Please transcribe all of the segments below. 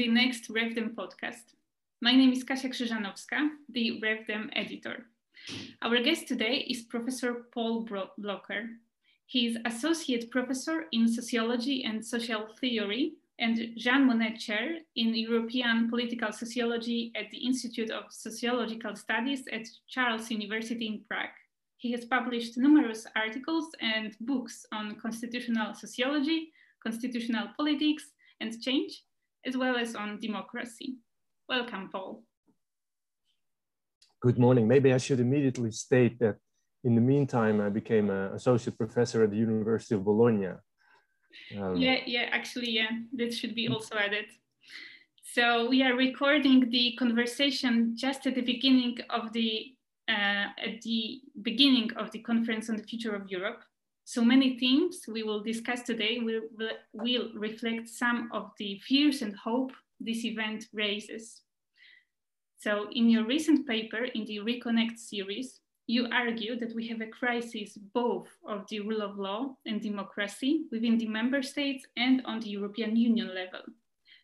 The next RevDem podcast. My name is Kasia Krzyżanowska, the RevDem editor. Our guest today is Professor Paul Blokker. He is Associate Professor in Sociology and Social Theory and Jean Monnet Chair in European Political Sociology at the Institute of Sociological Studies at Charles University in Prague. He has published numerous articles and books on constitutional sociology, constitutional politics and change, as well as on democracy. Welcome, Paul. Good morning. Maybe I should immediately state that in the meantime, I became an associate professor at the University of Bologna. Um, yeah, yeah, actually, yeah, that should be also added. So we are recording the conversation just at the beginning of the uh, at the beginning of the conference on the future of Europe. So many themes we will discuss today will, will reflect some of the fears and hope this event raises. So in your recent paper in the Reconnect series, you argue that we have a crisis both of the rule of law and democracy within the member states and on the European Union level.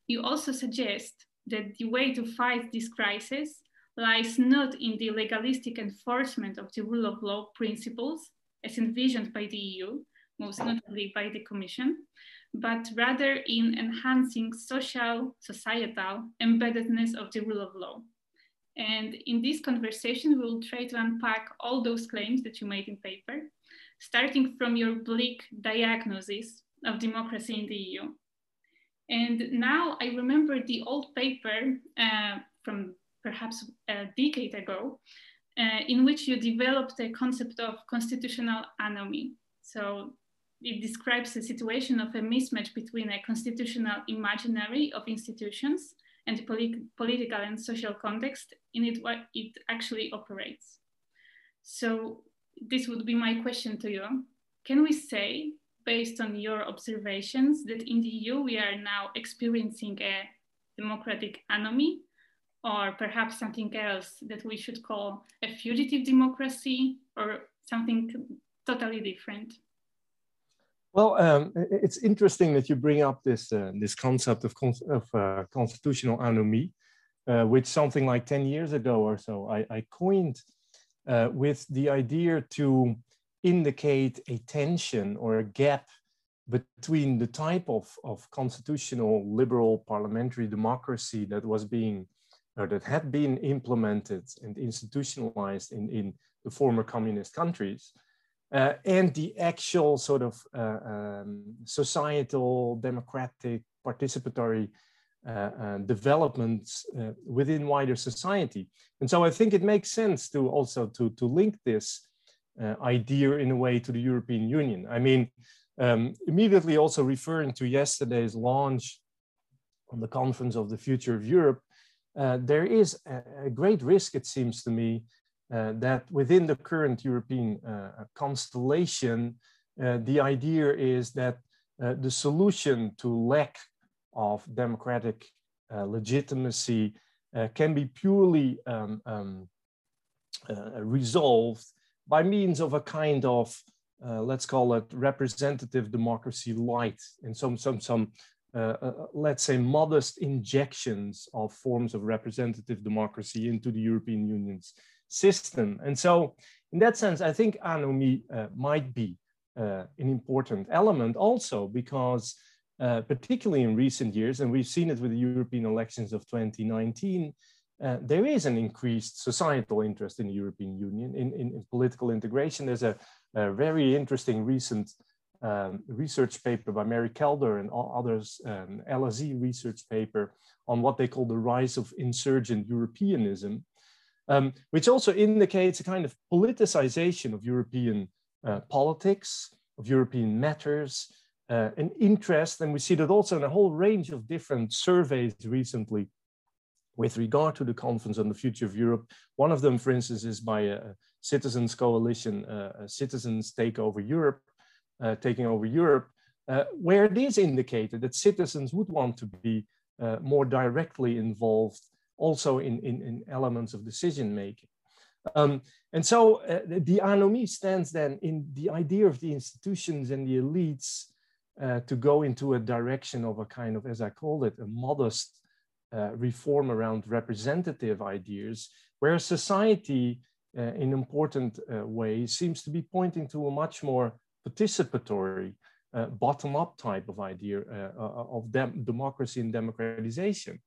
You also suggest that the way to fight this crisis lies not in the legalistic enforcement of the rule of law principles as envisioned by the EU, most notably by the Commission, but rather in enhancing social, societal embeddedness of the rule of law. And in this conversation, we'll try to unpack all those claims that you made in paper, starting from your bleak diagnosis of democracy in the EU. And now I remember the old paper uh, from perhaps a decade ago, uh, in which you developed a concept of constitutional anomie. So it describes a situation of a mismatch between a constitutional imaginary of institutions and the polit political and social context in it what it actually operates. So this would be my question to you. Can we say, based on your observations, that in the EU we are now experiencing a democratic anomie or perhaps something else that we should call a fugitive democracy or something totally different? Well, um, it's interesting that you bring up this uh, this concept of, of uh, constitutional anomie, uh, which something like 10 years ago or so I, I coined uh, with the idea to indicate a tension or a gap between the type of, of constitutional liberal parliamentary democracy that was being or that had been implemented and institutionalized in, in the former communist countries uh, and the actual sort of uh, um, societal, democratic, participatory uh, uh developments uh, within wider society. And so I think it makes sense to also to, to link this uh, idea in a way to the European Union. I mean, um, immediately also referring to yesterday's launch on the conference of the future of Europe, there is a, a great risk, it seems to me, uh, that within the current European uh, constellation, uh, the idea is that the solution to lack of democratic legitimacy can be purely um, um, resolved by means of a kind of uh, let's call it representative democracy light and some some some uh, uh, let's say modest injections of forms of representative democracy into the European Union's system. And so in that sense, I think anomie uh, might be uh, an important element also because uh, particularly in recent years, and we've seen it with the European elections of 2019, uh, there is an increased societal interest in the European Union in, in, in political integration. There's a, a very interesting recent um, research paper by Mary Kaldor and others, um, LSE research paper on what they call the rise of insurgent Europeanism, um, which also indicates a kind of politicization of European uh, politics, of European matters, uh, an interest. And we see that also in a whole range of different surveys recently with regard to the conference on the future of Europe. One of them, for instance, is by a citizens coalition, uh, Citizens Take Over Europe, taking over Europe, uh, where it is indicated that citizens would want to be uh, more directly involved also in, in, in elements of decision making. Um, and so uh, the anomie stands then in the idea of the institutions and the elites uh, to go into a direction of a kind of, as I call it, a modest uh, reform around representative ideas, where society uh, in important uh, ways seems to be pointing to a much more participatory, uh, bottom-up type of idea uh, of dem democracy and democratization.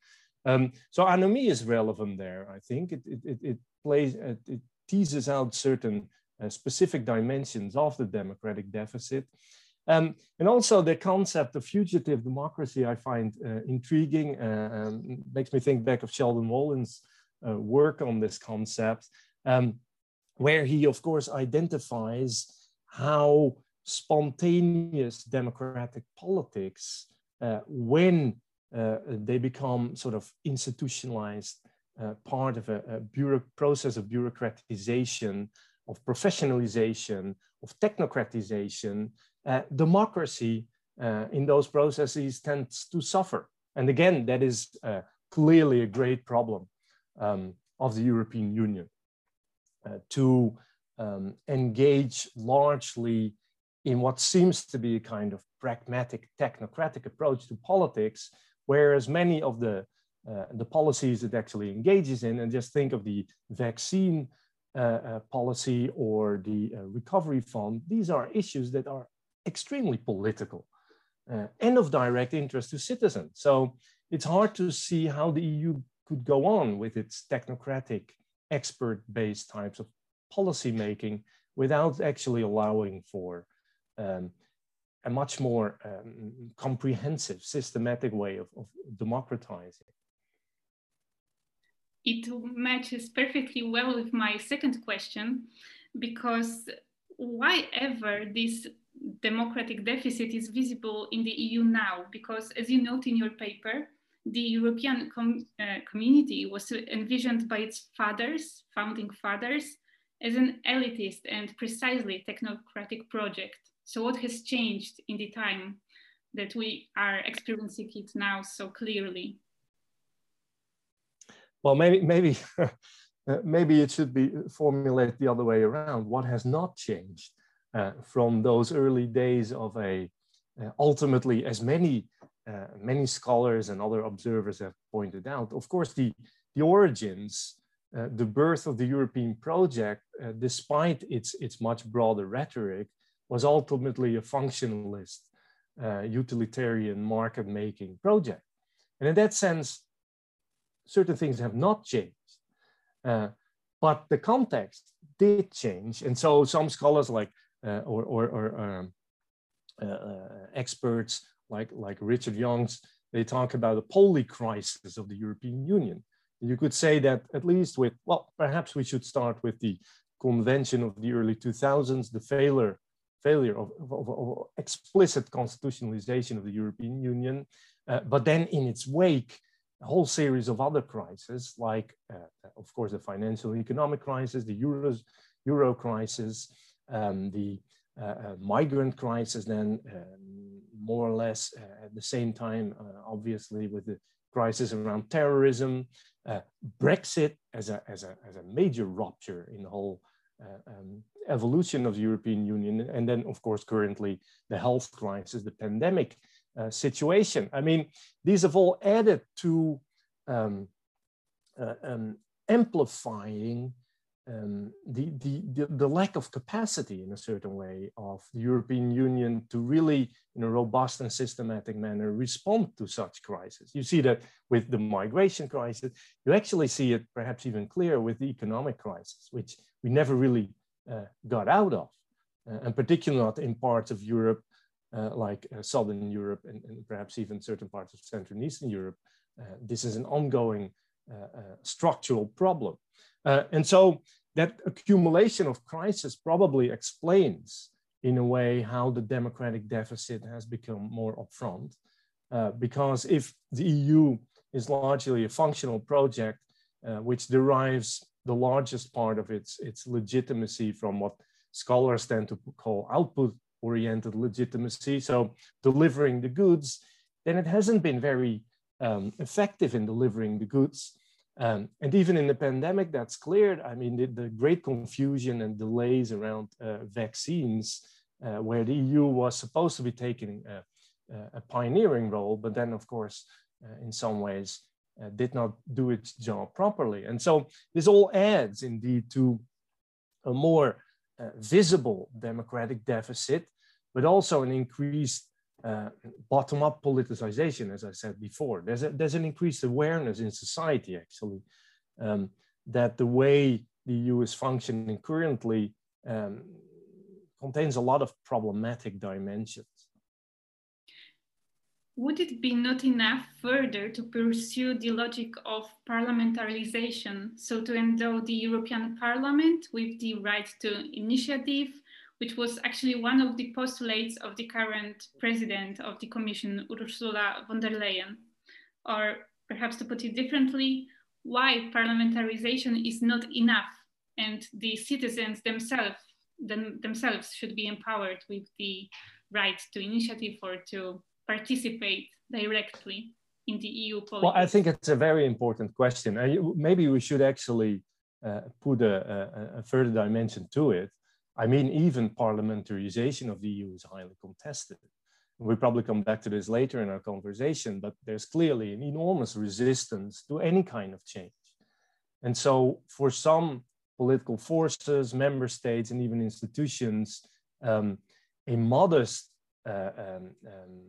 Um, so anomie is relevant there, I think. It, it, it, plays, it, it teases out certain uh, specific dimensions of the democratic deficit. Um, and also the concept of fugitive democracy I find uh, intriguing, uh, um, makes me think back of Sheldon Wolin's uh, work on this concept, um, where he of course identifies how spontaneous democratic politics, uh, when uh, they become sort of institutionalized uh, part of a, a process of bureaucratization, of professionalization, of technocratization, uh, democracy uh, in those processes tends to suffer. And again, that is uh, clearly a great problem um, of the European Union to um, engage largely in what seems to be a kind of pragmatic technocratic approach to politics, whereas many of the uh, the policies it actually engages in, and just think of the vaccine uh, uh, policy or the uh, recovery fund, these are issues that are extremely political uh, and of direct interest to citizens. So it's hard to see how the EU could go on with its technocratic, expert-based types of policy making without actually allowing for um, a much more um, comprehensive, systematic way of, of democratizing. It matches perfectly well with my second question, because why ever this democratic deficit is visible in the EU now? Because as you note in your paper, the European com uh, community was envisioned by its fathers, founding fathers, as an elitist and precisely technocratic project. So what has changed in the time that we are experiencing it now so clearly? Well, maybe maybe maybe it should be formulated the other way around. What has not changed uh, from those early days of a uh, ultimately, as many uh, many scholars and other observers have pointed out, of course, the the origins, uh, the birth of the European project, uh, despite its its much broader rhetoric, was ultimately a functionalist, uh, utilitarian market making project. And in that sense, certain things have not changed. Uh, but the context did change. And so some scholars like, uh, or, or, or um, uh, uh, experts like, like Richard Youngs, they talk about a polycrisis of the European Union. You could say that at least with, well, perhaps we should start with the convention of the early 2000s, the failure failure of, of, of explicit constitutionalization of the European Union. Uh, but then in its wake, a whole series of other crises, like, uh, of course, the financial economic crisis, the Euros, Euro crisis, um, the uh, uh migrant crisis, then um, more or less uh, at the same time, uh, obviously, with the crisis around terrorism, Brexit as a, as, a, as a major rupture in the whole um, evolution of the European Union, and then, of course, currently the health crisis, the pandemic uh, situation. I mean, these have all added to um, uh, um, amplifying um, the, the, the, lack of capacity in a certain way of the European Union to really, in a robust and systematic manner, respond to such crises. You see that with the migration crisis. You actually see it perhaps even clearer with the economic crisis, which we never really uh, got out of, uh, and particularly not in parts of Europe uh, like Southern Europe and, and, perhaps even certain parts of Central and Eastern Europe. this is an ongoing structural problem. and so that accumulation of crisis probably explains in a way how the democratic deficit has become more upfront. Uh, because if the EU is largely a functional project uh, which derives the largest part of its, its legitimacy from what scholars tend to call output oriented legitimacy. So delivering the goods, then it hasn't been very um, effective in delivering the goods. Um, and even in the pandemic, that's cleared. I mean, the, the great confusion and delays around uh, vaccines, uh, where the EU was supposed to be taking uh, uh, a pioneering role, but then, of course, uh, in some ways, uh, did not do its job properly. And so this all adds indeed to a more visible democratic deficit, but also an increased uh, bottom-up politicization, as I said before. There's, a, there's an increased awareness in society, actually, um, that the way the EU is functioning currently um, contains a lot of problematic dimensions. Would it be not enough further to pursue the logic of parliamentarization, so to endow the European Parliament with the right to initiative, which was actually one of the postulates of the current president of the Commission, Ursula von der Leyen? Or perhaps to put it differently, why parliamentarization is not enough and the citizens themselves them, themselves should be empowered with the right to initiative or to participate directly in the EU policy? Well, I think it's a very important question. Uh, maybe we should actually uh, put a, a, a, further dimension to it. I mean, even parliamentarization of the EU is highly contested. We'll probably come back to this later in our conversation, but there's clearly an enormous resistance to any kind of change. And so for some political forces, member states, and even institutions, um, a modest uh, um, um,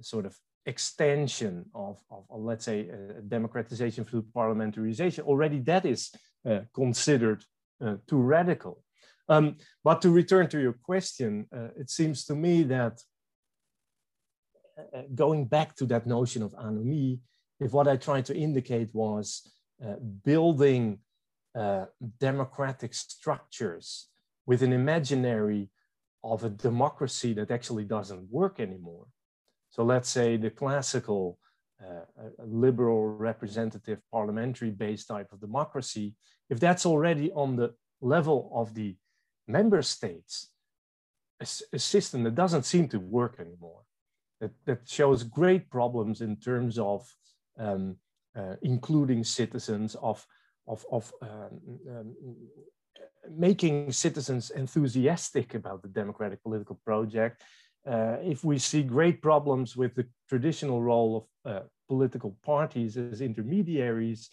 sort of extension of, of, of let's say, uh, democratization through parliamentarization, already that is uh, considered uh, too radical. Um, but to return to your question, uh, it seems to me that uh, going back to that notion of anomie, if what I tried to indicate was building democratic structures with an imaginary of a democracy that actually doesn't work anymore. So let's say the classical uh, liberal representative parliamentary based type of democracy, if that's already on the level of the member states, a, a system that doesn't seem to work anymore, that, that shows great problems in terms of um, uh, including citizens, of, of, of um, um, making citizens enthusiastic about the democratic political project, uh, if we see great problems with the traditional role of uh, political parties as intermediaries,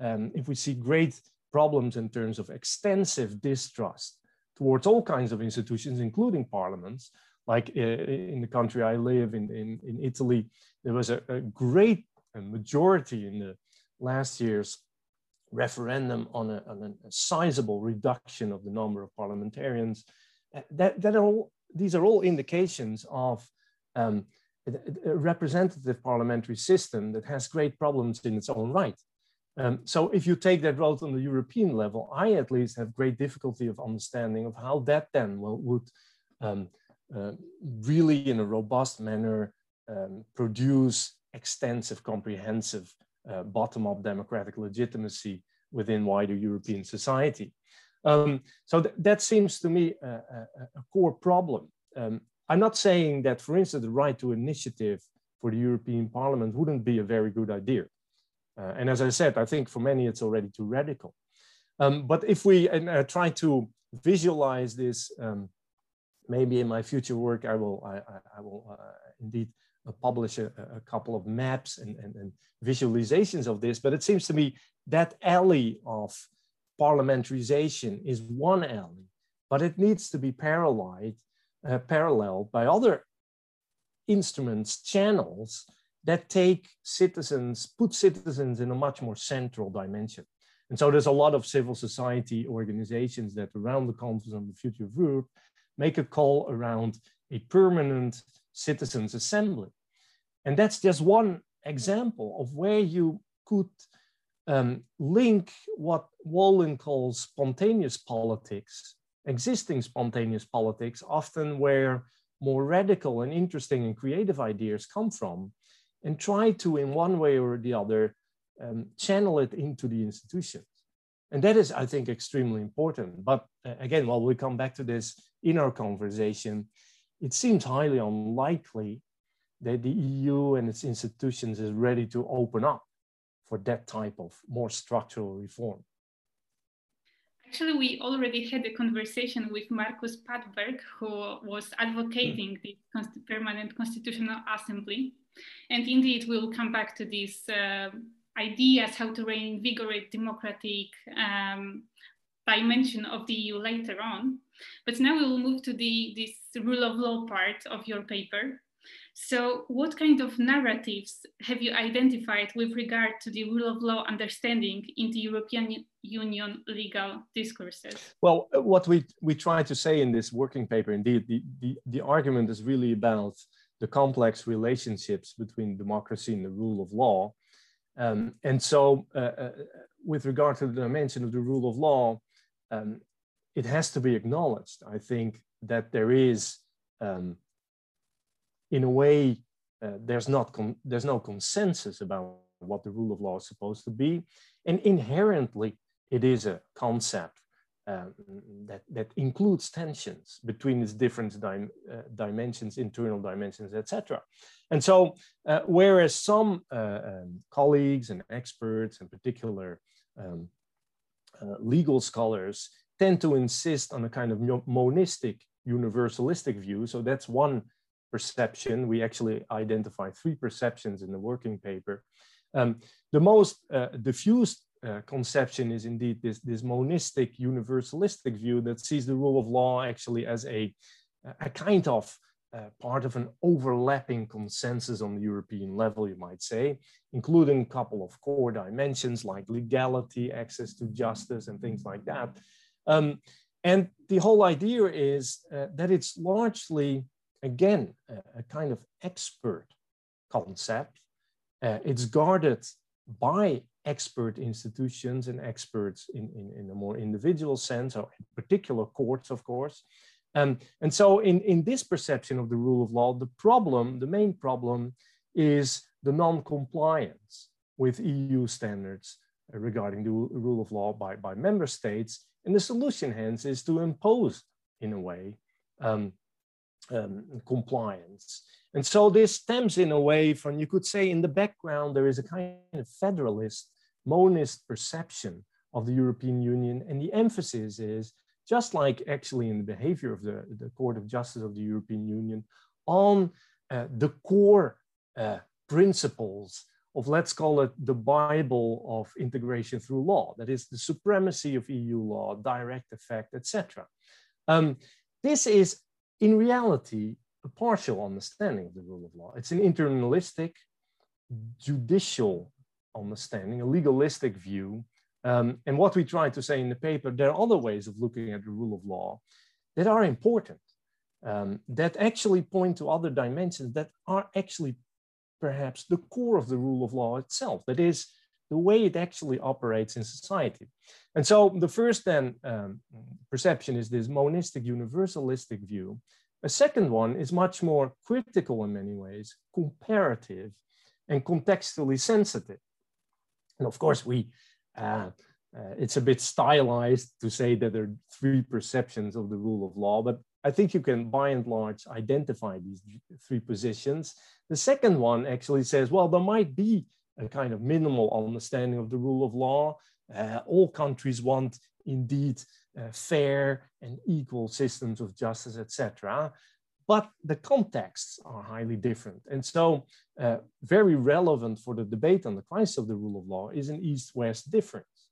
um, if we see great problems in terms of extensive distrust towards all kinds of institutions, including parliaments, like uh, in the country I live in, in, in Italy, there was a, a great majority in the last year's referendum on a, on a sizable reduction of the number of parliamentarians. Uh, that, that all these are all indications of um, a, representative parliamentary system that has great problems in its own right. Um, so if you take that road on the European level, I at least have great difficulty of understanding of how that then will, would um, uh, really in a robust manner um, produce extensive, comprehensive, uh, bottom-up democratic legitimacy within wider European society. Um, so th that seems to me a, a, a core problem. Um, I'm not saying that, for instance, the right to initiative for the European Parliament wouldn't be a very good idea. Uh, and as I said, I think for many it's already too radical. Um, but if we uh, try to visualize this, um, maybe in my future work, I will, I, I, I will uh, indeed uh, publish a, a, couple of maps and, and, and, visualizations of this. But it seems to me that alley of parliamentarization is one alley, but it needs to be paralleled, uh, paralleled by other instruments, channels that take citizens, put citizens in a much more central dimension. And so there's a lot of civil society organizations that around the Conference on the Future of Europe make a call around a permanent citizens assembly. And that's just one example of where you could um, link what Wolin calls spontaneous politics, existing spontaneous politics, often where more radical and interesting and creative ideas come from, and try to, in one way or the other, um, channel it into the institutions. And that is, I think, extremely important. But uh, again, while we come back to this in our conversation, it seems highly unlikely that the EU and its institutions is ready to open up for that type of more structural reform. actually, we already had a conversation with Markus Patberg, who was advocating the Permanent Constitutional Assembly. And indeed, we'll come back to these uh, ideas how to reinvigorate democratic um, dimension of the EU later on. But now we will move to the this rule of law part of your paper. So what kind of narratives have you identified with regard to the rule of law understanding in the European Union legal discourses? Well, what we, we try to say in this working paper, indeed, the, the, the argument is really about the complex relationships between democracy and the rule of law. Um, and so uh, uh, with regard to the dimension of the rule of law, um, it has to be acknowledged, I think, that there is um, in a way, uh, there's not there's no consensus about what the rule of law is supposed to be, and inherently it is a concept um, that that includes tensions between its different dim uh, dimensions, internal dimensions, etc. And so, uh, whereas some uh, um, colleagues and experts, in particular um, uh, legal scholars, tend to insist on a kind of monistic universalistic view. So that's one perception. We actually identify three perceptions in the working paper. Um, the most uh, diffused uh, conception is indeed this, this monistic universalistic view that sees the rule of law actually as a, a kind of uh, part of an overlapping consensus on the European level, you might say, including a couple of core dimensions like legality, access to justice, and things like that. Um, and the whole idea is uh, that it's largely again, a, a kind of expert concept. Uh, it's guarded by expert institutions and experts in, in, in, a more individual sense, or in particular courts, of course. Um, and so in, in this perception of the rule of law, the problem, the main problem is the non-compliance with EU standards regarding the rule of law by, by member states. And the solution hence is to impose, in a way, um, um, compliance. And so this stems in a way from, you could say, in the background, there is a kind of federalist, monist perception of the European Union. And the emphasis is, just like actually in the behavior of the, the Court of Justice of the European Union, on uh, the core uh, principles of, let's call it the Bible of integration through law, that is the supremacy of EU law, direct effect, etc. Um, this is in reality, a partial understanding of the rule of law. It's an internalistic, judicial understanding, a legalistic view. Um, and what we try to say in the paper, there are other ways of looking at the rule of law that are important, um, that actually point to other dimensions that are actually perhaps the core of the rule of law itself. That is, the way it actually operates in society. And so the first then um, perception is this monistic universalistic view. A second one is much more critical in many ways, comparative and contextually sensitive. And of course, we uh, uh, it's a bit stylized to say that there are three perceptions of the rule of law, but I think you can by and large identify these three positions. The second one actually says, well, there might be a kind of minimal understanding of the rule of law. Uh, all countries want indeed uh, fair and equal systems of justice, etc. But the contexts are highly different. And so uh, very relevant for the debate on the crisis of the rule of law is an East-West difference.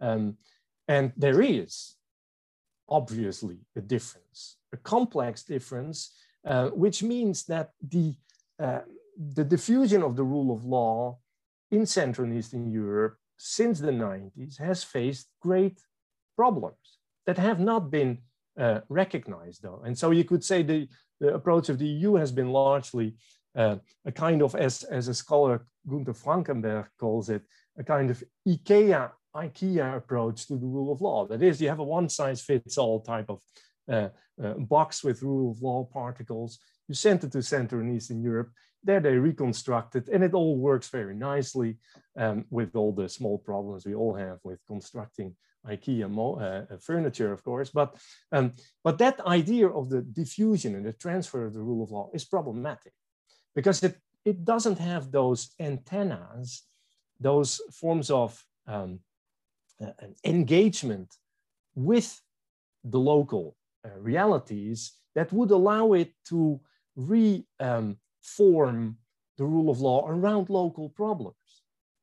Um, and there is obviously a difference, a complex difference, uh, which means that the, uh, the diffusion of the rule of law in Central and Eastern Europe since the 90s has faced great problems that have not been uh, recognized though. And so you could say the, the approach of the EU has been largely uh, a kind of, as, as a scholar Günter Frankenberg calls it, a kind of IKEA, IKEA approach to the rule of law. That is, you have a one size fits all type of uh, uh, box with rule of law particles. You send it to Central and Eastern Europe there they reconstruct it, and it all works very nicely um, with all the small problems we all have with constructing IKEA uh, uh, furniture, of course. But, um, but that idea of the diffusion and the transfer of the rule of law is problematic because it, it doesn't have those antennas, those forms of um, uh, engagement with the local uh, realities that would allow it to reform um, the rule of law around local problems.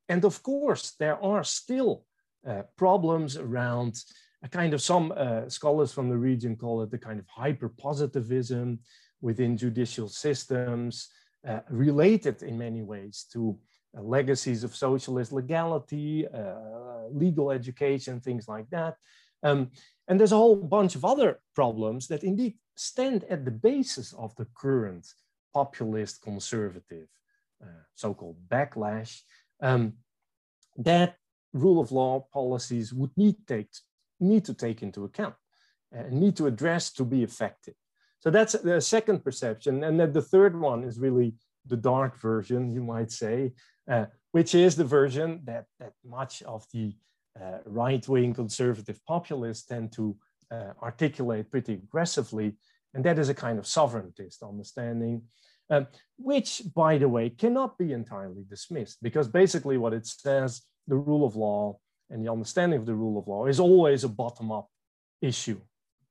And of course, there are still uh, problems around a kind of some uh, scholars from the region call it the kind of hyperpositivism within judicial systems, uh, related in many ways to uh, legacies of socialist legality, uh, legal education, things like that. Um, and there's a whole bunch of other problems that indeed stand at the basis of the current populist conservative so-called backlash um, that rule of law policies would need, take, need to take into account and need to address to be effective. So that's the second perception. And then the third one is really the dark version, you might say, uh, which is the version that, that much of the uh, right-wing conservative populists tend to uh, articulate pretty aggressively. And that is a kind of sovereigntist understanding, um, which, by the way, cannot be entirely dismissed because basically what it says, the rule of law and the understanding of the rule of law is always a bottom-up issue.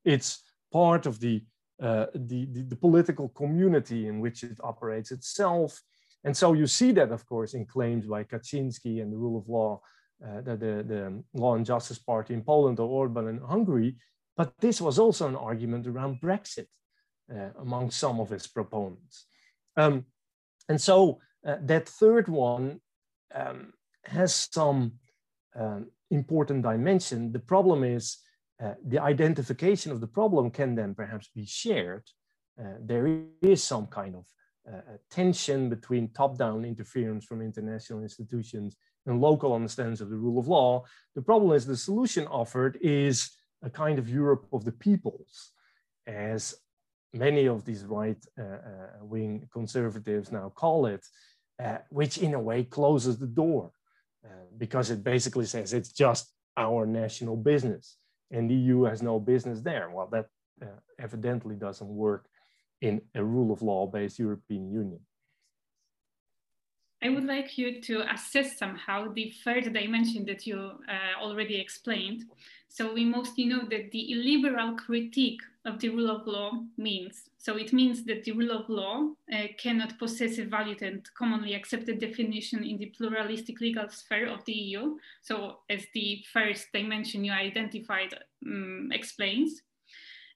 It's part of the, uh, the, the, the political community in which it operates itself. And so you see that, of course, in claims by Kaczynski and the rule of law uh, the, the, the, Law and Justice Party in Poland or Orban in Hungary, but this was also an argument around Brexit uh, among some of its proponents. Um, and so uh, that third one um, has some um, important dimension. The problem is uh, the identification of the problem can then perhaps be shared. Uh, there is some kind of uh, tension between top-down interference from international institutions and local understandings of the rule of law. The problem is the solution offered is a kind of Europe of the peoples, as many of these right-wing uh, uh, conservatives now call it, uh, which in a way closes the door because it basically says it's just our national business and the EU has no business there. Well, that uh, evidently doesn't work in a rule of law based European Union. I would like you to assess somehow the third dimension that you uh, already explained. So we mostly know that the illiberal critique of the rule of law means. So it means that the rule of law uh, cannot possess a valid and commonly accepted definition in the pluralistic legal sphere of the EU. So as the first dimension you identified um, explains.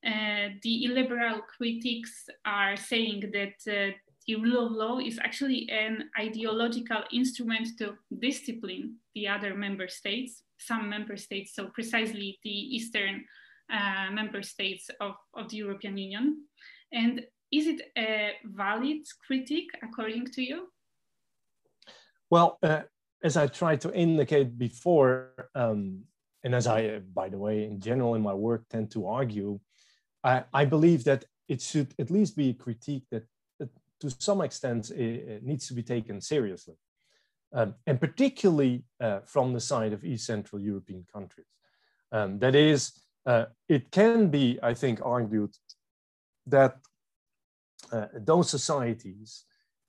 Uh, the illiberal critics are saying that uh, the rule of law is actually an ideological instrument to discipline the other member states, some member states, so precisely the Eastern uh, member states of, of the European Union. And is it a valid critique according to you? Well, uh, as I tried to indicate before, um, and as I, uh, by the way, in general in my work tend to argue, I, I believe that it should at least be a critique that to some extent it, needs to be taken seriously. Um, and particularly uh, from the side of East Central European countries. Um, that is, uh, it can be, I think, argued that uh, those societies,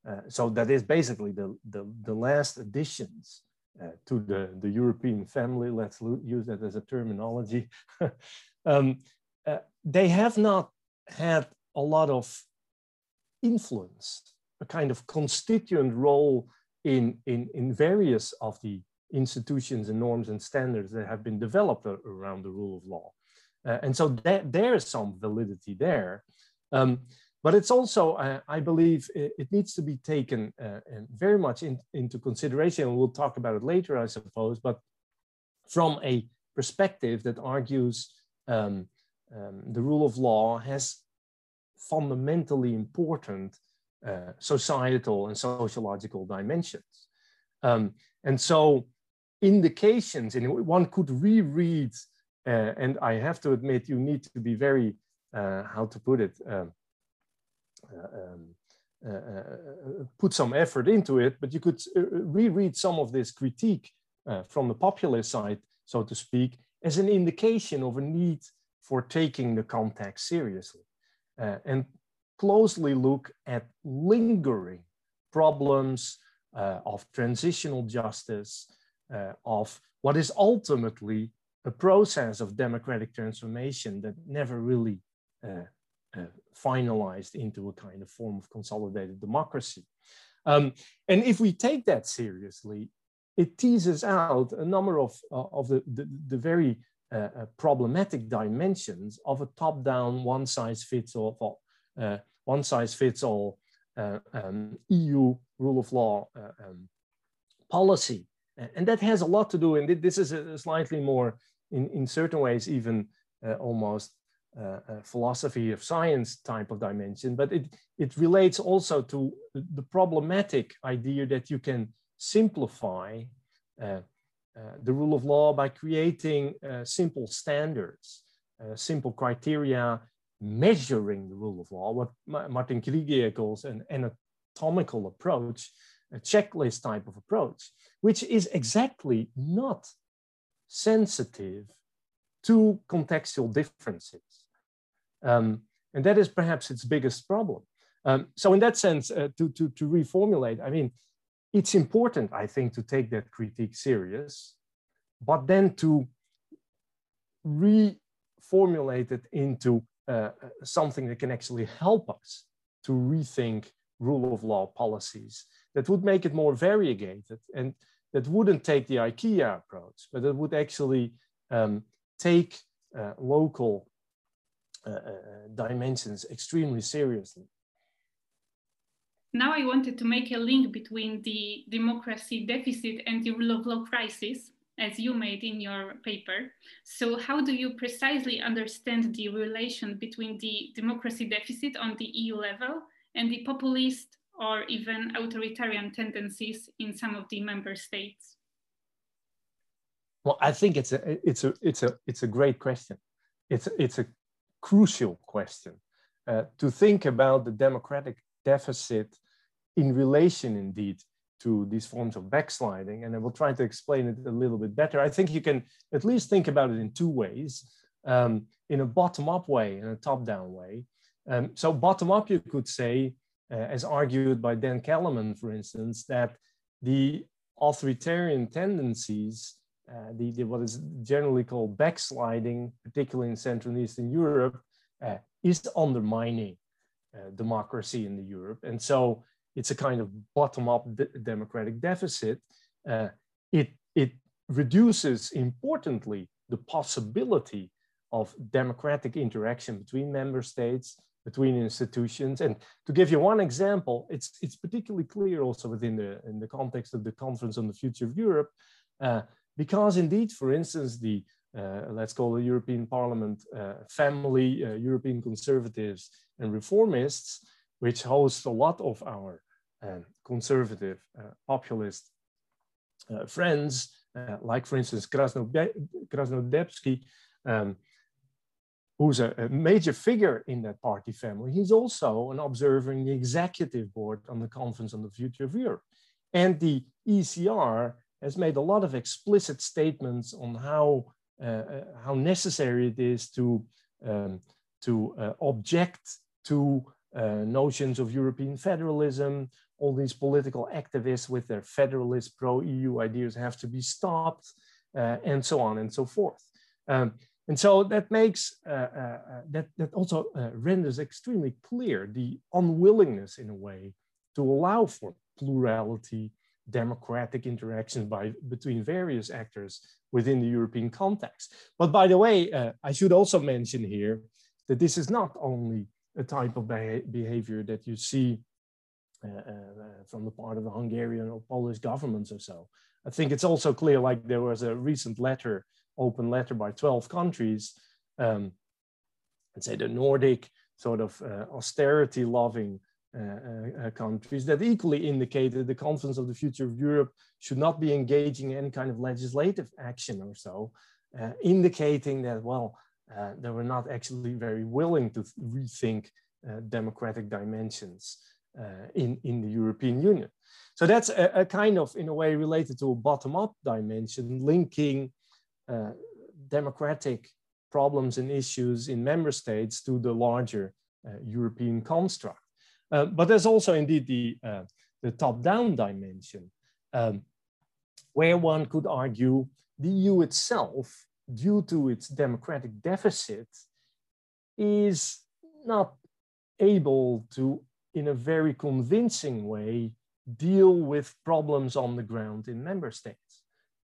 uh, so that is basically the, the, the last additions uh, to the, the European family, let's use that as a terminology, um, uh, they have not had a lot of influence, a kind of constituent role in, in, in various of the institutions and norms and standards that have been developed around the rule of law. Uh, and so that, there is some validity there. Um, but it's also, uh, I believe, it, it, needs to be taken uh, very much in, into consideration. And we'll talk about it later, I suppose, but from a perspective that argues um, um, the rule of law has fundamentally important uh, societal and sociological dimensions. Um, and so indications, and one could reread, uh, and I have to admit, you need to be very, uh, how to put it, um, uh, um uh, uh, put some effort into it, but you could reread some of this critique from the populist side, so to speak, as an indication of a need for taking the context seriously and closely look at lingering problems uh, of transitional justice, uh, of what is ultimately a process of democratic transformation that never really uh, uh, finalized into a kind of form of consolidated democracy. Um, and if we take that seriously, it teases out a number of, uh, of the, the, the very uh, uh, problematic dimensions of a top-down, one-size-fits-all, uh, one-size-fits-all um, EU rule of law um, policy. And that has a lot to do, and this is a slightly more, in, in certain ways, even almost uh, philosophy of science type of dimension, but it, it relates also to the problematic idea that you can simplify uh, uh, the rule of law by creating uh, simple standards, uh, simple criteria measuring the rule of law, what Martin Krygier calls an anatomical approach, a checklist type of approach, which is exactly not sensitive to contextual differences. Um, and that is perhaps its biggest problem. Um, so in that sense, uh, to, to, to reformulate, I mean, it's important, I think, to take that critique serious, but then to reformulate it into uh, something that can actually help us to rethink rule of law policies that would make it more variegated and that wouldn't take the IKEA approach, but that would actually um, take uh, local uh, uh, dimensions extremely seriously. Now I wanted to make a link between the democracy deficit and the rule of law crisis, as you made in your paper. So how do you precisely understand the relation between the democracy deficit on the EU level and the populist or even authoritarian tendencies in some of the member states? Well, I think it's a it's a it's a it's a great question. It's it's a crucial question uh, to think about the democratic deficit in relation indeed to these forms of backsliding. And I will try to explain it a little bit better. I think you can at least think about it in two ways, um, in a bottom-up way and a top-down way. Um, so bottom-up, you could say, as argued by Dan Kelemen, for instance, that the authoritarian tendencies uh, the, the, what is generally called backsliding, particularly in Central and Eastern Europe, uh, is undermining uh, democracy in Europe. And so it's a kind of bottom-up democratic deficit. Uh, it, it reduces importantly the possibility of democratic interaction between member states, between institutions. And to give you one example, it's, it's particularly clear also within the, in the context of the Conference on the Future of Europe, uh, because indeed, for instance, the uh, let's call the European Parliament uh, family, uh, European conservatives and reformists, which hosts a lot of our um, conservative uh, populist uh, friends, like for instance Krasnodebski, um, who's a, a, major figure in that party family. He's also an observer in the executive board on the Conference on the Future of Europe. And the ECR has made a lot of explicit statements on how, uh, uh, how necessary it is to, um, to uh, object to uh, notions of European federalism. All these political activists with their federalist pro-EU ideas have to be stopped, uh, and so on and so forth. Um, and so that makes, uh, that, that also renders extremely clear the unwillingness in a way to allow for plurality democratic interactions by, between various actors within the European context. But by the way, uh, I should also mention here that this is not only a type of behavior that you see uh, uh, from the part of the Hungarian or Polish governments or so. I think it's also clear, like there was a recent letter, open letter by 12 countries, um, let's say the Nordic sort of uh, austerity loving uh, uh, uh, countries that equally indicated the Conference of the Future of Europe should not be engaging in any kind of legislative action or so, indicating that, well, they were not actually very willing to rethink democratic dimensions in, in the European Union. So that's a, a, kind of, in a way, related to a bottom-up dimension, linking uh, democratic problems and issues in member states to the larger uh, European construct. Uh, but there's also indeed the, uh, the top-down dimension, um, where one could argue the EU itself due to its democratic deficit, is not able to, in a very convincing way, deal with problems on the ground in member states.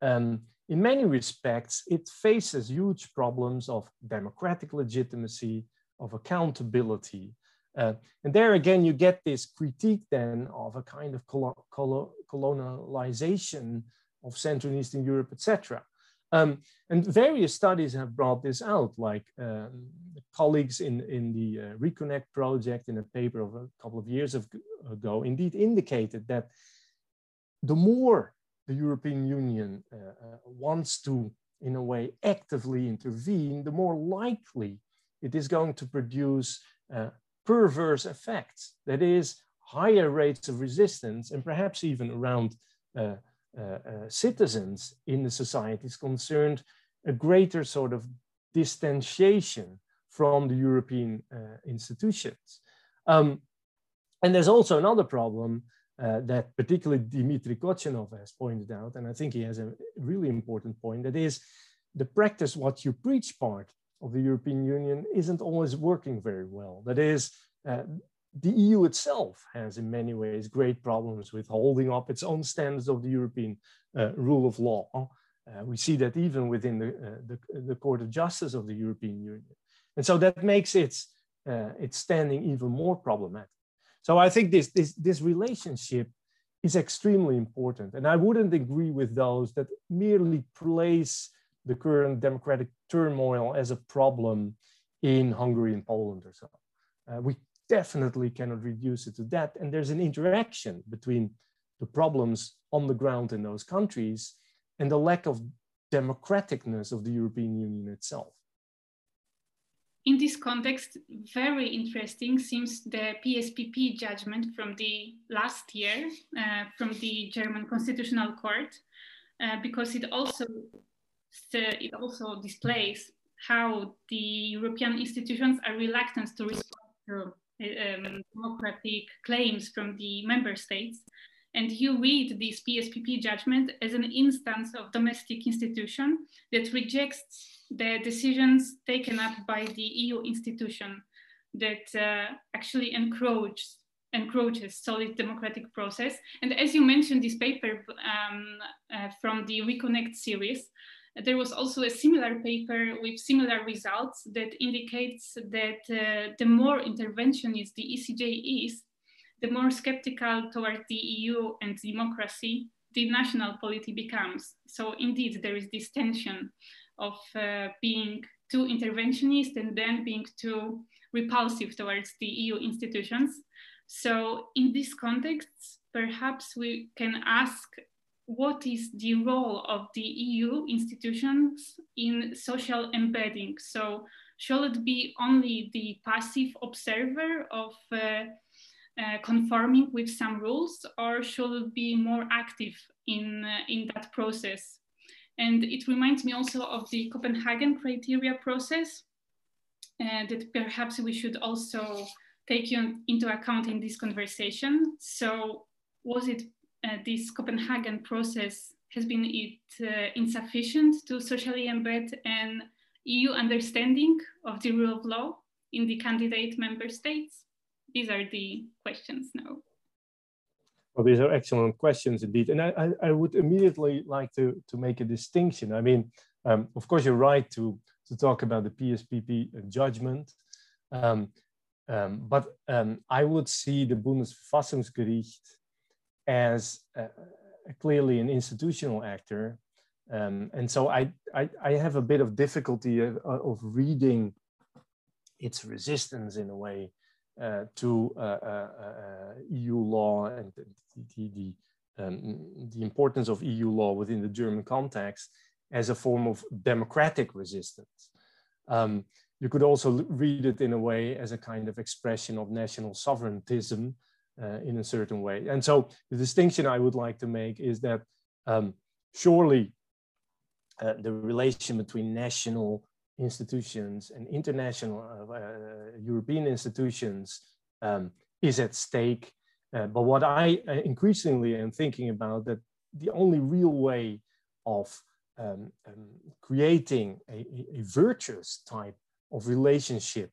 Um, in many respects, it faces huge problems of democratic legitimacy, of accountability. Uh, and there again, you get this critique then of a kind of colonialization of Central and Eastern Europe, etc. Um, and various studies have brought this out, like um, colleagues in, in the uh, Reconnect project in a paper of a couple of years ago indeed indicated that the more the European Union uh, uh, wants to, in a way, actively intervene, the more likely it is going to produce uh, perverse effects. That is, higher rates of resistance and perhaps even around uh, uh, uh, citizens in the societies concerned, a greater sort of distanciation from the European institutions. Um, and there's also another problem uh, that particularly Dimitry Kochenov has pointed out, and I think he has a really important point, that is the practice what you preach part of the European Union isn't always working very well. That is, uh, the EU itself has in many ways great problems with holding up its own standards of the European uh, rule of law. Uh, we see that even within the, uh, the, the, Court of Justice of the European Union. And so that makes its, uh, its standing even more problematic. So I think this, this, this relationship is extremely important. And I wouldn't agree with those that merely place the current democratic turmoil as a problem in Hungary and Poland or so. Uh, we definitely cannot reduce it to that. And there's an interaction between the problems on the ground in those countries and the lack of democraticness of the European Union itself. In this context, very interesting seems the PSPP judgment from the last year uh, from the German Constitutional Court, uh, because it also it also displays how the European institutions are reluctant to respond to um, democratic claims from the member states. And you read this PSPP judgment as an instance of domestic institution that rejects the decisions taken up by the EU institution that uh, actually encroaches encroaches solid democratic process. And as you mentioned, this paper um, uh, from the Reconnect series there was also a similar paper with similar results that indicates that uh, the more interventionist the ECJ is, the more skeptical toward the EU and democracy the national polity becomes. So indeed, there is this tension of uh, being too interventionist and then being too repulsive towards the EU institutions. So in this context, perhaps we can ask what is the role of the EU institutions in social embedding? So shall it be only the passive observer of uh, uh, conforming with some rules or should be more active in, uh, in that process? And it reminds me also of the Copenhagen criteria process uh, that perhaps we should also take into account in this conversation. So was it uh, this Copenhagen process has been it uh, insufficient to socially embed an EU understanding of the rule of law in the candidate member states? These are the questions now. Well, these are excellent questions indeed. And I, I, I would immediately like to, to make a distinction. I mean, um, of course, you're right to, to talk about the PSPP judgment. Um, um, but um, I would see the Bundesverfassungsgericht as clearly an institutional actor. Um, and so I, I, I, have a bit of difficulty of, of, reading its resistance in a way uh, to uh, uh, uh EU law and the, the, um, the, importance of EU law within the German context as a form of democratic resistance. Um, you could also read it in a way as a kind of expression of national sovereigntism uh, in a certain way. And so the distinction I would like to make is that um, surely uh, the relation between national institutions and international uh, uh European institutions um, is at stake. Uh, but what I uh, increasingly am thinking about that the only real way of um, um, creating a, a, virtuous type of relationship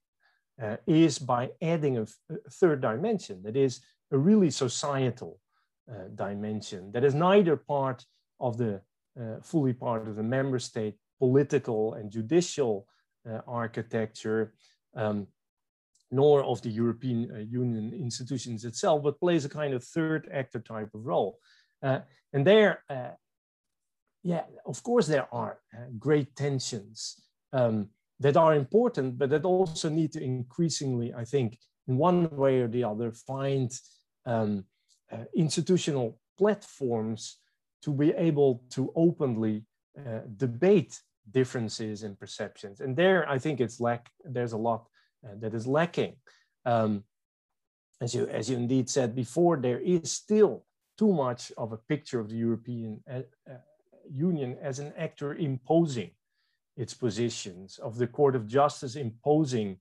uh, is by adding a, third dimension that is a really societal uh, dimension that is neither part of the fully part of the member state political and judicial uh, architecture um, nor of the European uh, Union institutions itself, but plays a kind of third actor type of role. Uh, and there, uh, yeah, of course, there are uh, great tensions um, that are important, but that also need to increasingly, I think, in one way or the other, find um, uh, institutional platforms to be able to openly debate differences in perceptions. And there, I think it's lack. There's a lot uh, that is lacking. Um, as you as you indeed said before, there is still too much of a picture of the European uh, uh, Union as an actor imposing its positions, of the Court of Justice imposing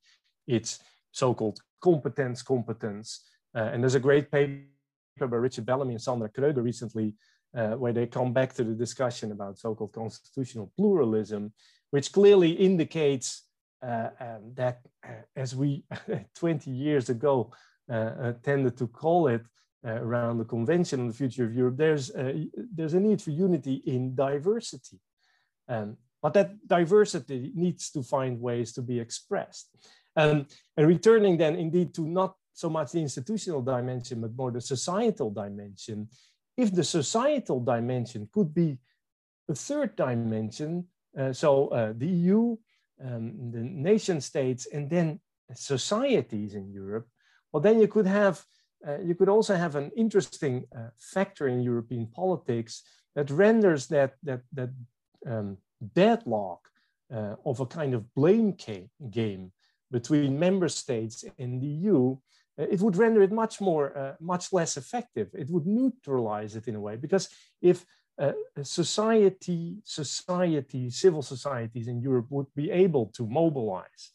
its so-called competence competence. Uh, and there's a great paper by Richard Bellamy and Sandra Kröger recently uh, where they come back to the discussion about so-called constitutional pluralism, which clearly indicates uh, um, that uh, as we 20 years ago uh, tended to call it around the Convention on the Future of Europe, there's, there's a need for unity in diversity. Um, but that diversity needs to find ways to be expressed. Um, and returning then indeed to not so much the institutional dimension, but more the societal dimension, if the societal dimension could be a third dimension, uh, so uh, the EU um, the nation states and then societies in Europe, well, then you could have, uh, you could also have an interesting uh, factor in European politics that renders that, that, that um, deadlock uh, of a kind of blame game between member states and the EU, it would render it much more, uh, much less effective. It would neutralize it in a way, because if uh, society, society, civil societies in Europe would be able to mobilize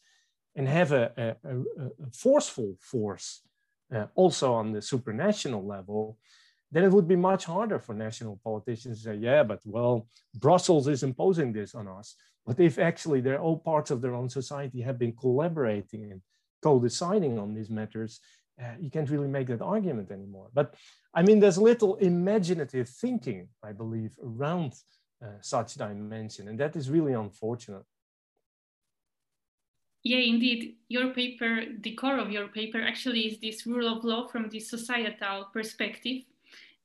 and have a, a, a forceful force uh, also on the supranational level, then it would be much harder for national politicians to say, yeah, but well, Brussels is imposing this on us. But if actually their all parts of their own society have been collaborating and co-deciding on these matters, uh, you can't really make that argument anymore. But I mean, there's little imaginative thinking, I believe, around uh, such dimension, and that is really unfortunate. Yeah, indeed. Your paper, the core of your paper actually is this rule of law from the societal perspective.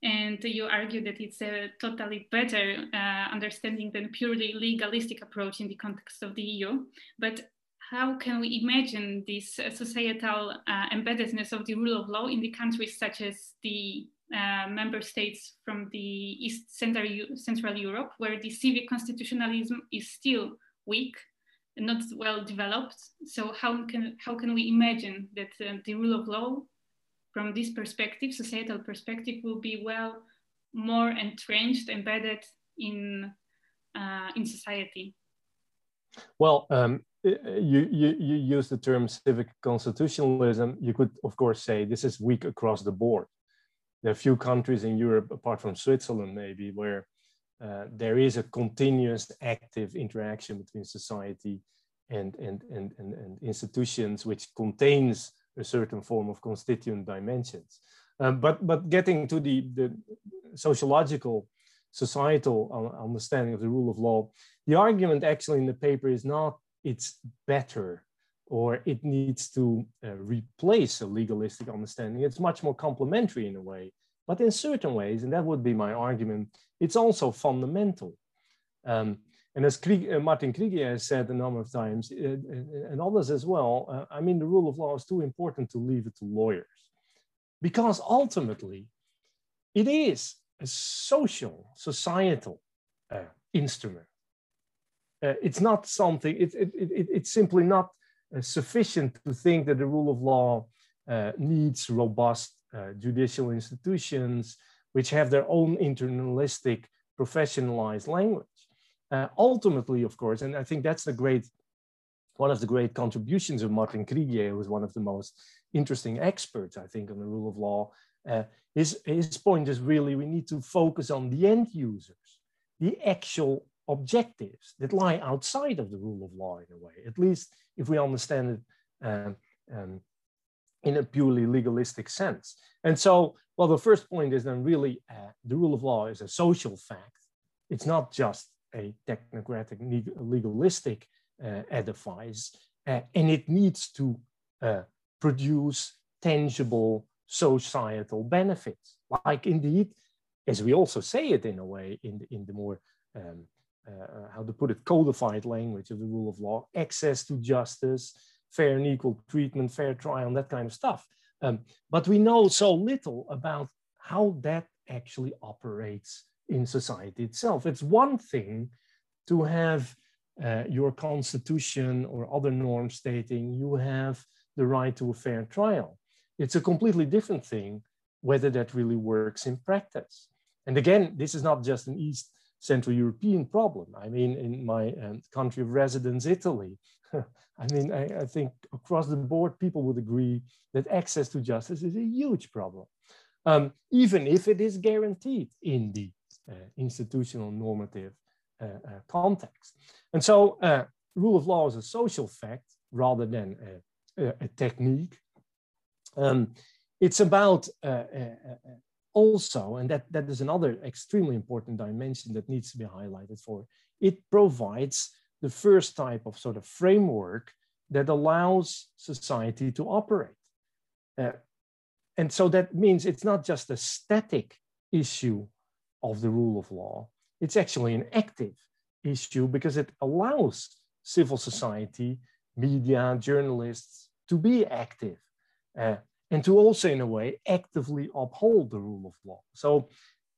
And you argue that it's a totally better uh, understanding than purely legalistic approach in the context of the EU. But how can we imagine this uh, societal uh, embeddedness of the rule of law in the countries such as the uh, member states from the East Central, Central Europe, where the civic constitutionalism is still weak and not well developed. So how can, how can we imagine that uh, the rule of law from this perspective, societal perspective, will be well more entrenched, embedded in, uh, in society? Well, um, you, you, you use the term civic constitutionalism. You could, of course, say this is weak across the board. There are few countries in Europe, apart from Switzerland, maybe, where uh, there is a continuous active interaction between society and, and, and, and, and, institutions, which contains a certain form of constituent dimensions. Um, but, but getting to the, the sociological, societal understanding of the rule of law, the argument actually in the paper is not it's better or it needs to uh, replace a legalistic understanding. It's much more complementary in a way, but in certain ways, and that would be my argument, it's also fundamental. Um, and as Krieg, uh, Martin Krygier has said a number of times, uh, uh and others as well, uh, I mean, the rule of law is too important to leave it to lawyers. Because ultimately, it is a social, societal uh, it's not something, it, it, it, it's simply not uh, sufficient to think that the rule of law uh, needs robust uh, judicial institutions which have their own internalistic professionalized language. Uh, ultimately, of course, and I think that's the great, one of the great contributions of Martin Krygier, who is one of the most interesting experts, I think, on the rule of law. Uh, his, his point is really we need to focus on the end users, the actual objectives that lie outside of the rule of law in a way, at least if we understand it um, um, in a purely legalistic sense. And so, well, the first point is then really uh, the rule of law is a social fact. It's not just a technocratic, legalistic uh, edifice, uh, and it needs to uh, produce tangible societal benefits. Like indeed, as we also say it in a way in the, in the more, um, uh, how to put it, codified language of the rule of law, access to justice, fair and equal treatment, fair trial, and that kind of stuff. Um, but we know so little about how that actually operates in society itself. It's one thing to have uh, your constitution or other norms stating you have the right to a fair trial. It's a completely different thing whether that really works in practice. And again, this is not just an East Central European problem. I mean, in my um, country of residence, Italy, I mean, I, I, think across the board, people would agree that access to justice is a huge problem, um, even if it is guaranteed in the uh, institutional normative uh, uh, context. And so uh, rule of law is a social fact rather than a, a, a technique. Um, it's about uh, uh, also, and that, that is another extremely important dimension that needs to be highlighted for, it provides the first type of sort of framework that allows society to operate. Uh, and so that means it's not just a static issue of the rule of law, it's actually an active issue because it allows civil society, media, journalists to be active uh, and to also, in a way, actively uphold the rule of law. So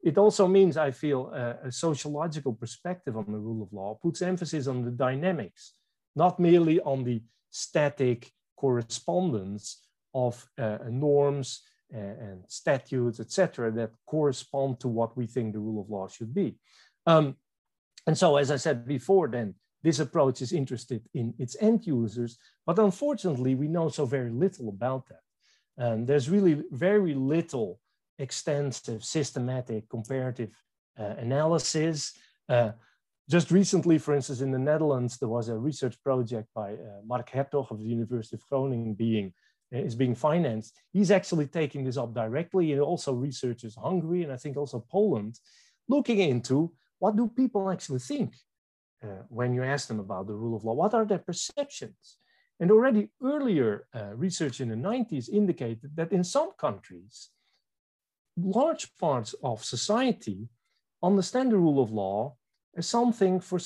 it also means, I feel, uh, a sociological perspective on the rule of law puts emphasis on the dynamics, not merely on the static correspondence of uh, norms uh, and statutes, etc., that correspond to what we think the rule of law should be. Um, and so, as I said before, then this approach is interested in its end users, but unfortunately, we know so very little about that. Um, there's really very little extensive, systematic, comparative uh, analysis. Uh, just recently, for instance, in the Netherlands, there was a research project by uh, Marc Hertogh of the University of Groningen being uh, is being financed. He's actually taking this up directly and also researches Hungary and I think also Poland, looking into what do people actually think uh, when you ask them about the rule of law? What are their perceptions? And already earlier uh, research in the 90s indicated that in some countries, large parts of society understand the rule of law as something for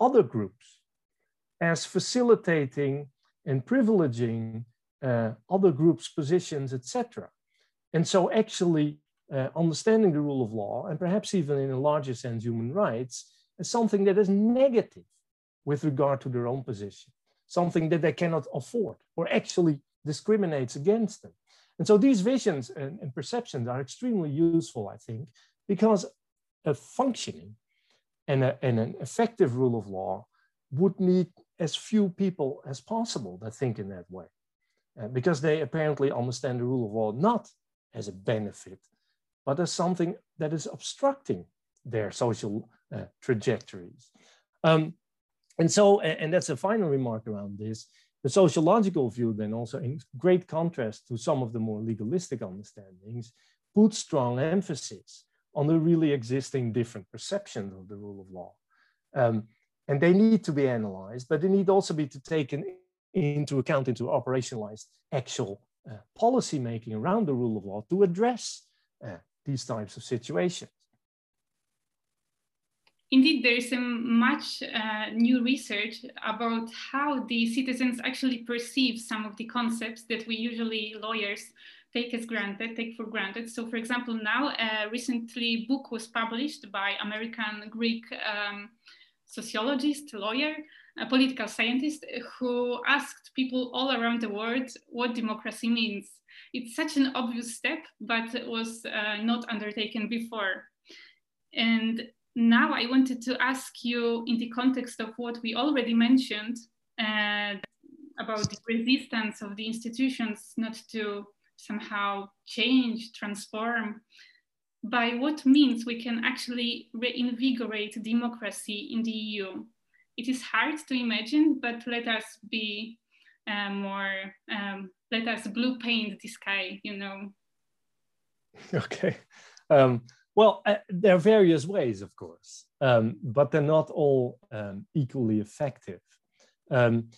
other groups, as facilitating and privileging uh, other groups' positions, etc. And so, actually, uh, understanding the rule of law, and perhaps even in a larger sense, human rights, as something that is negative with regard to their own position, something that they cannot afford or actually discriminates against them. And so these visions and, and perceptions are extremely useful, I think, because a functioning and, a, and an effective rule of law would need as few people as possible that think in that way, uh, because they apparently understand the rule of law not as a benefit, but as something that is obstructing their social uh, trajectories. Um, and so, and, that's a final remark around this, the sociological view then also in great contrast to some of the more legalistic understandings, puts strong emphasis on the really existing different perceptions of the rule of law. Um, and they need to be analyzed, but they need also be taken into account into operationalized actual uh, policy making around the rule of law to address uh, these types of situations. Indeed, there is a much uh, new research about how the citizens actually perceive some of the concepts that we usually lawyers take as granted, take for granted. So, for example, now a recently book was published by American Greek um, sociologist, lawyer, a political scientist who asked people all around the world what democracy means. It's such an obvious step, but it was uh, not undertaken before. And now I wanted to ask you in the context of what we already mentioned uh, about the resistance of the institutions not to somehow change, transform. by what means we can actually reinvigorate democracy in the EU. It is hard to imagine, but let us be uh, more, um, let us blue paint the sky, you know. Okay. Um, well, uh, there are various ways, of course, um, but they're not all um, equally effective. Um,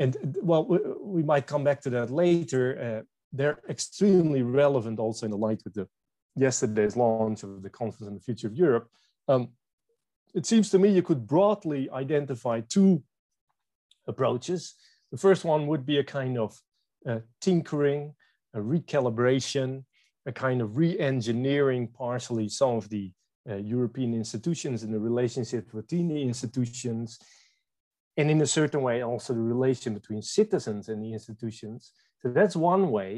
and well, we, we, might come back to that later. Uh, they're extremely relevant also in the light with the yesterday's launch of the Conference on the Future of Europe. Um, it seems to me you could broadly identify two approaches. The first one would be a kind of uh, tinkering, a recalibration, a kind of re-engineering partially some of the uh, European institutions and the relationship between the institutions, and in a certain way also the relation between citizens and the institutions. So that's one way,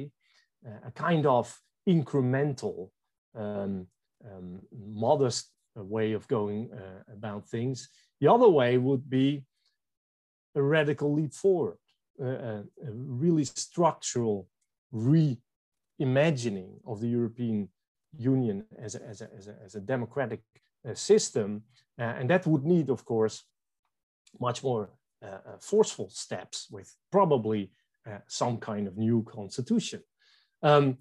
uh, a kind of incremental, um, um, modest way of going uh, about things. The other way would be a radical leap forward, uh, a, a really structural reimagining of the European Union as a, as a, as a, as a democratic uh, system. Uh, and that would need, of course, much more uh, uh, forceful steps with probably some kind of new constitution. Um,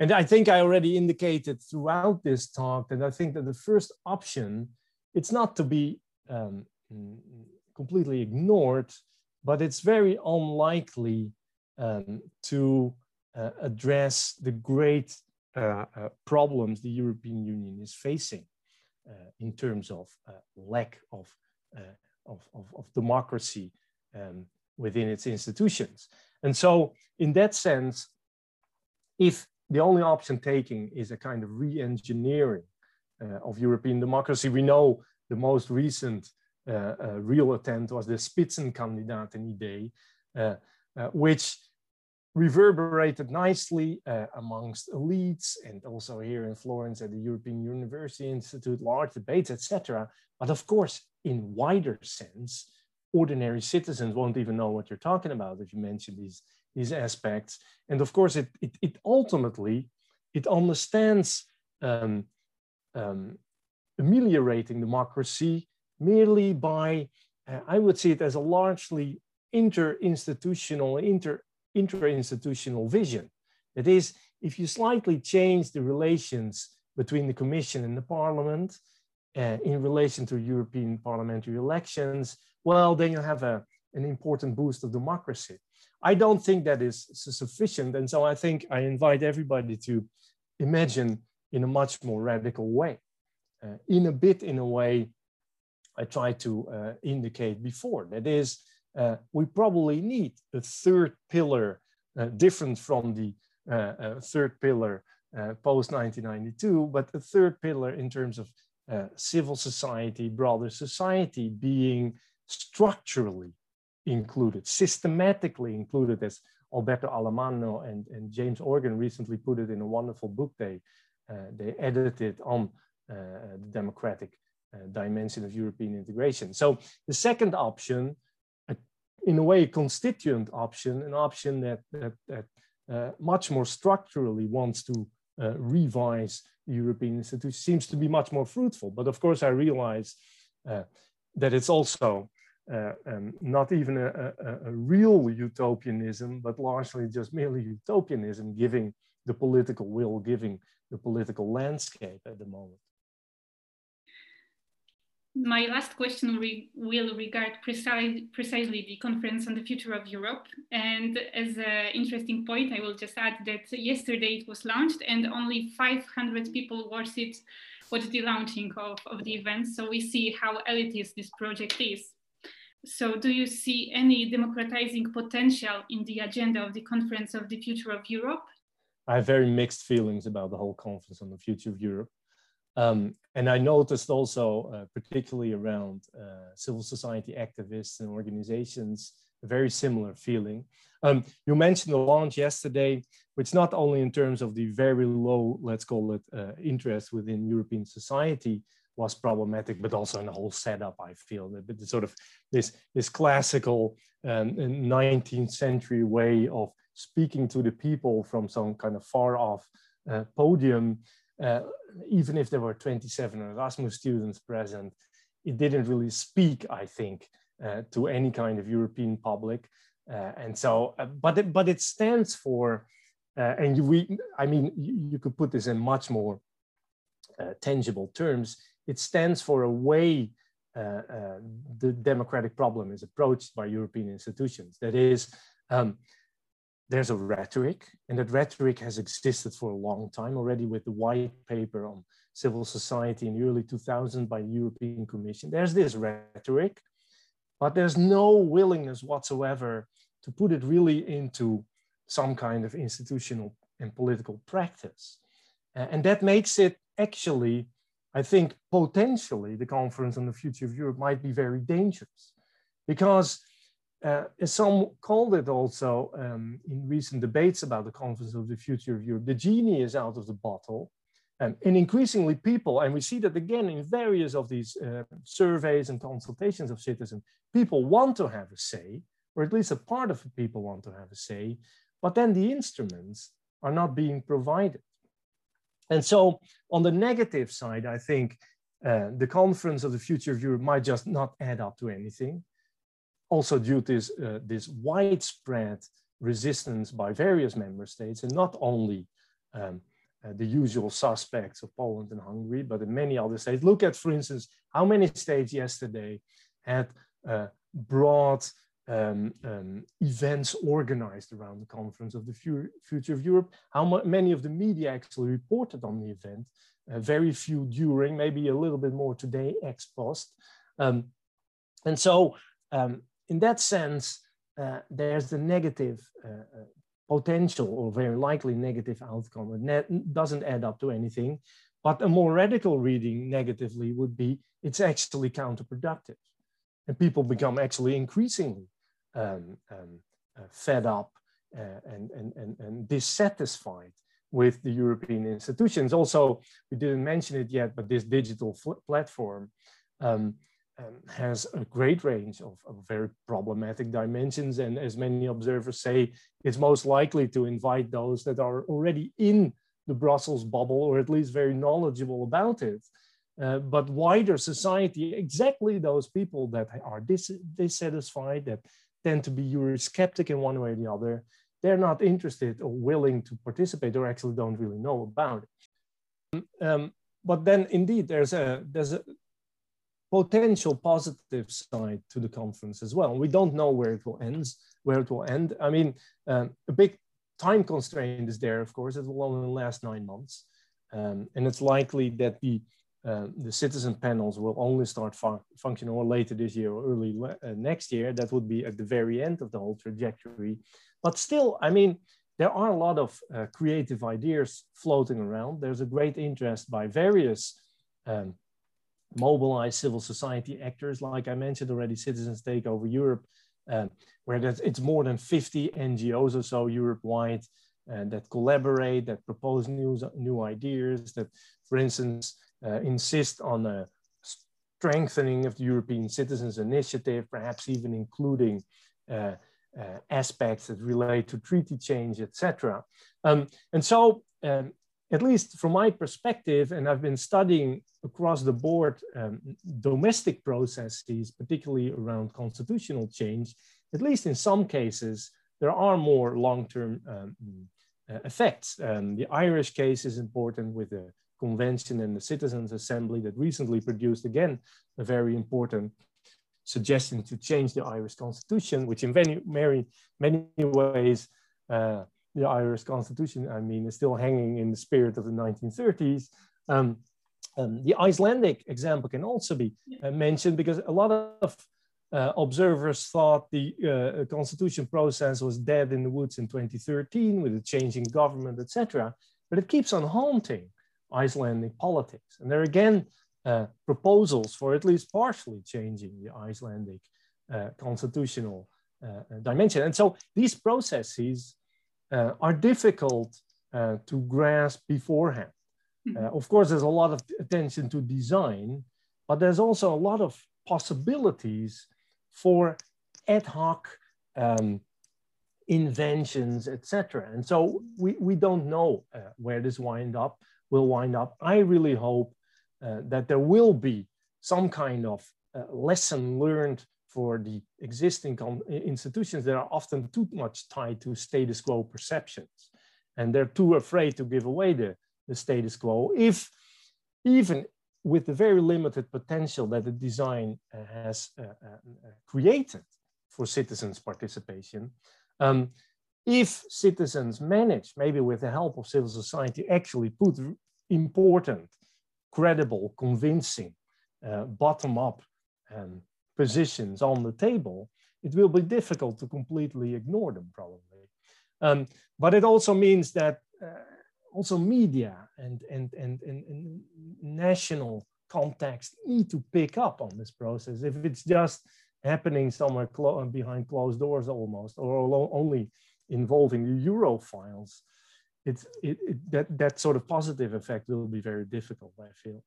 and I think I already indicated throughout this talk that I think that the first option, it's not to be um, completely ignored, but it's very unlikely um, to uh, address the great uh, uh, problems the European Union is facing uh, in terms of uh, lack of, uh, of, of, of, democracy um, within its institutions. And so in that sense, if the only option taking is a kind of re-engineering uh, of European democracy. We know the most recent uh, uh, real attempt was the Spitzenkandidaten-Idee, uh, uh, which reverberated nicely uh, amongst elites and also here in Florence at the European University Institute, large debates, etc. But of course, in wider sense, ordinary citizens won't even know what you're talking about if you mention these these aspects. And of course, it, it, it ultimately, it understands um, um, ameliorating democracy merely by, uh, I would see it as a largely inter-institutional, inter, inter-institutional vision. That is, if you slightly change the relations between the Commission and the Parliament uh, in relation to European parliamentary elections, well, then you have a, an important boost of democracy. I don't think that is sufficient. And so I think I invite everybody to imagine in a much more radical way. Uh, in a bit, in a way, I tried to uh, indicate before. That is, uh, we probably need a third pillar uh, different from the uh, uh, third pillar post 1992, but a third pillar in terms of civil society, broader society being structurally included, systematically included, as Alberto Alemanno and, and James Organ recently put it in a wonderful book they, uh, they edited on uh, the democratic uh, dimension of European integration. So the second option, in a way, a constituent option, an option that, that, that uh, much more structurally wants to uh, revise European institution seems to be much more fruitful. But of course, I realize uh, that it's also uh, um, not even a, a, a, real utopianism, but largely just merely utopianism, giving the political will, giving the political landscape at the moment. My last question re will regard precise, precisely the conference on the future of Europe. And as an interesting point, I will just add that yesterday it was launched and only 500 people watched it, watched the launching of, of the event. So we see how elitist this project is. So do you see any democratizing potential in the agenda of the Conference of the Future of Europe? I have very mixed feelings about the whole Conference on the Future of Europe. Um, and I noticed also, uh, particularly around uh, civil society activists and organizations, a very similar feeling. Um, you mentioned the launch yesterday, which not only in terms of the very low, let's call it, uh, interest within European society, was problematic, but also in the whole setup, I feel that the sort of this, this classical um, 19th century way of speaking to the people from some kind of far off uh, podium uh, even if there were 27 Erasmus students present, it didn't really speak, I think, uh, to any kind of European public. Uh, and so, uh, but, it, but it stands for, uh, and we, I mean, you, you, could put this in much more tangible terms. It stands for a way the democratic problem is approached by European institutions. That is, um, there's a rhetoric, and that rhetoric has existed for a long time already with the white paper on civil society in the early 2000s by the European Commission. There's this rhetoric, but there's no willingness whatsoever to put it really into some kind of institutional and political practice. and that makes it actually, I think, potentially the conference on the future of Europe might be very dangerous because uh, some called it also um, in recent debates about the Conference of the Future of Europe, the genie is out of the bottle. Um, and increasingly people, and we see that again in various of these uh, surveys and consultations of citizens, people want to have a say, or at least a part of the people want to have a say, but then the instruments are not being provided. And so on the negative side, I think uh, the Conference of the Future of Europe might just not add up to anything also due to this, uh, this widespread resistance by various member states, and not only um, uh, the usual suspects of Poland and Hungary, but in many other states. Look at, for instance, how many states yesterday had uh, broad um, um, events organized around the conference of the future of Europe. How many of the media actually reported on the event? Uh, very few during, maybe a little bit more today, ex post. Um, and so um, in that sense, uh, there's the negative uh, uh, potential or very likely negative outcome. It doesn't add up to anything. But a more radical reading negatively would be it's actually counterproductive. And people become actually increasingly um, um, uh, fed up uh, and, and, and, and dissatisfied with the European institutions. Also, we didn't mention it yet, but this digital platform um, um, has a great range of, of, very problematic dimensions. And as many observers say, it's most likely to invite those that are already in the Brussels bubble, or at least very knowledgeable about it. Uh, but wider society, exactly those people that are dis dissatisfied, that tend to be Eurosceptic in one way or the other, they're not interested or willing to participate or actually don't really know about it. Um, but then indeed, there's a, there's a, potential positive side to the conference as well. We don't know where it will end. Where it will end. I mean, um, a big time constraint is there. Of course, it will only last nine months, um, and it's likely that the uh, the citizen panels will only start fun functioning or later this year or early uh, next year. That would be at the very end of the whole trajectory. But still, I mean, there are a lot of uh, creative ideas floating around. There's a great interest by various um, mobilize civil society actors, like I mentioned already, Citizens Take Over Europe, uh, where it's more than 50 NGOs or so Europe-wide uh, that collaborate, that propose new, new ideas, that, for instance, uh, insist on a strengthening of the European Citizens Initiative, perhaps even including uh, uh, aspects that relate to treaty change, etc. Um, and so um, at least from my perspective, and I've been studying across the board um, domestic processes, particularly around constitutional change, at least in some cases, there are more long-term um, uh, effects. Um, the Irish case is important with the convention and the Citizens Assembly that recently produced, again, a very important suggestion to change the Irish constitution, which in many, many, many ways uh, the Irish Constitution, I mean, is still hanging in the spirit of the 1930s. Um, um, the Icelandic example can also be uh, mentioned because a lot of uh, observers thought the uh, constitution process was dead in the woods in 2013 with a changing government, etc. But it keeps on haunting Icelandic politics. And there are again uh, proposals for at least partially changing the Icelandic uh, constitutional uh, dimension. And so these processes uh, are difficult uh, to grasp beforehand. Hmm. Uh, of course, there's a lot of attention to design, but there's also a lot of possibilities for ad hoc um, inventions, etc. And so we, we don't know uh, where this wind up. will wind up. I really hope uh, that there will be some kind of uh, lesson learned for the existing institutions that are often too much tied to status quo perceptions. And they're too afraid to give away the, the status quo if even with the very limited potential that the design uh, has uh, uh, created for citizens' participation, um, if citizens manage, maybe with the help of civil society, actually put important, credible, convincing, uh, bottom-up um, positions on the table, it will be difficult to completely ignore them, probably. Um, but it also means that uh, also media and, and, and, and, and national context need to pick up on this process. If it's just happening somewhere clo behind closed doors almost, or only involving the Europhiles, it's, it, it, that, that sort of positive effect will be very difficult, I feel.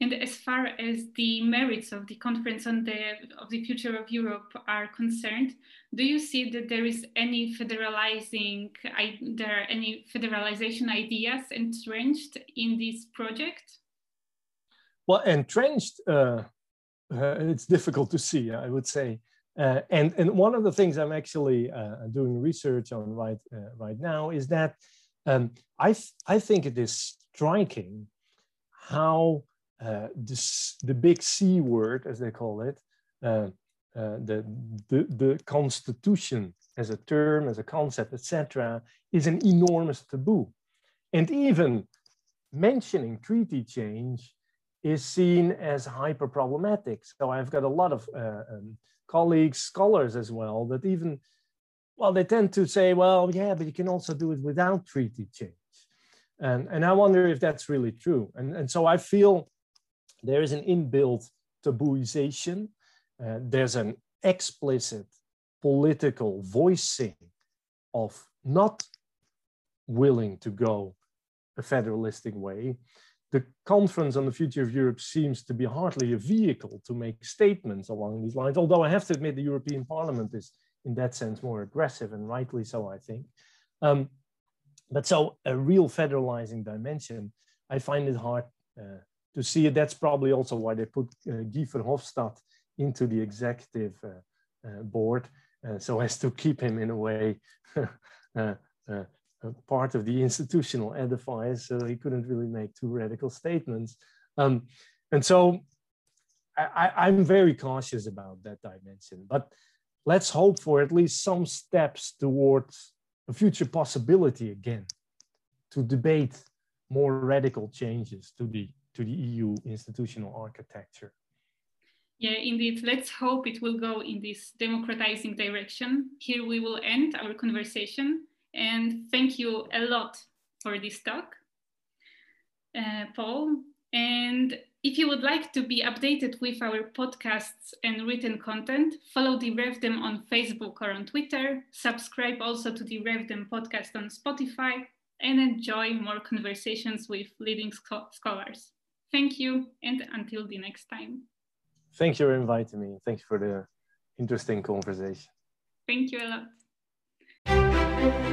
And as far as the merits of the conference on the of the future of Europe are concerned, do you see that there is any federalizing, I, there are any federalization ideas entrenched in this project? Well, entrenched, uh, uh, it's difficult to see, I would say. Uh, and, and one of the things I'm actually uh, doing research on right, uh, right now is that um, I, th I think it is striking how uh, this, the big C word, as they call it, uh, uh, the, the, the constitution as a term, as a concept, etc., is an enormous taboo. And even mentioning treaty change is seen as hyper problematic. So I've got a lot of uh, um, colleagues, scholars as well, that even, well, they tend to say, well, yeah, but you can also do it without treaty change. And, and I wonder if that's really true. And, and so I feel there is an inbuilt tabooization. Uh, there's an explicit political voicing of not willing to go a federalistic way. The conference on the future of Europe seems to be hardly a vehicle to make statements along these lines, although I have to admit the European Parliament is in that sense more aggressive and rightly so, I think. Um, but so a real federalizing dimension, I find it hard uh, to see it. That's probably also why they put uh, Guy Verhofstadt into the executive uh, uh, board, uh, so as to keep him in a way part of the institutional edifice, so he couldn't really make too radical statements. Um, and so I, am very cautious about that dimension, but let's hope for at least some steps towards a future possibility again to debate more radical changes to the to the EU institutional architecture. Yeah, indeed. Let's hope it will go in this democratizing direction. Here we will end our conversation. And thank you a lot for this talk, uh, Paul. And if you would like to be updated with our podcasts and written content, follow the RevDem on Facebook or on Twitter. Subscribe also to the RevDem podcast on Spotify and enjoy more conversations with leading scholars. Thank you, and until the next time. Thank you for inviting me. Thank you for the interesting conversation. Thank you a lot.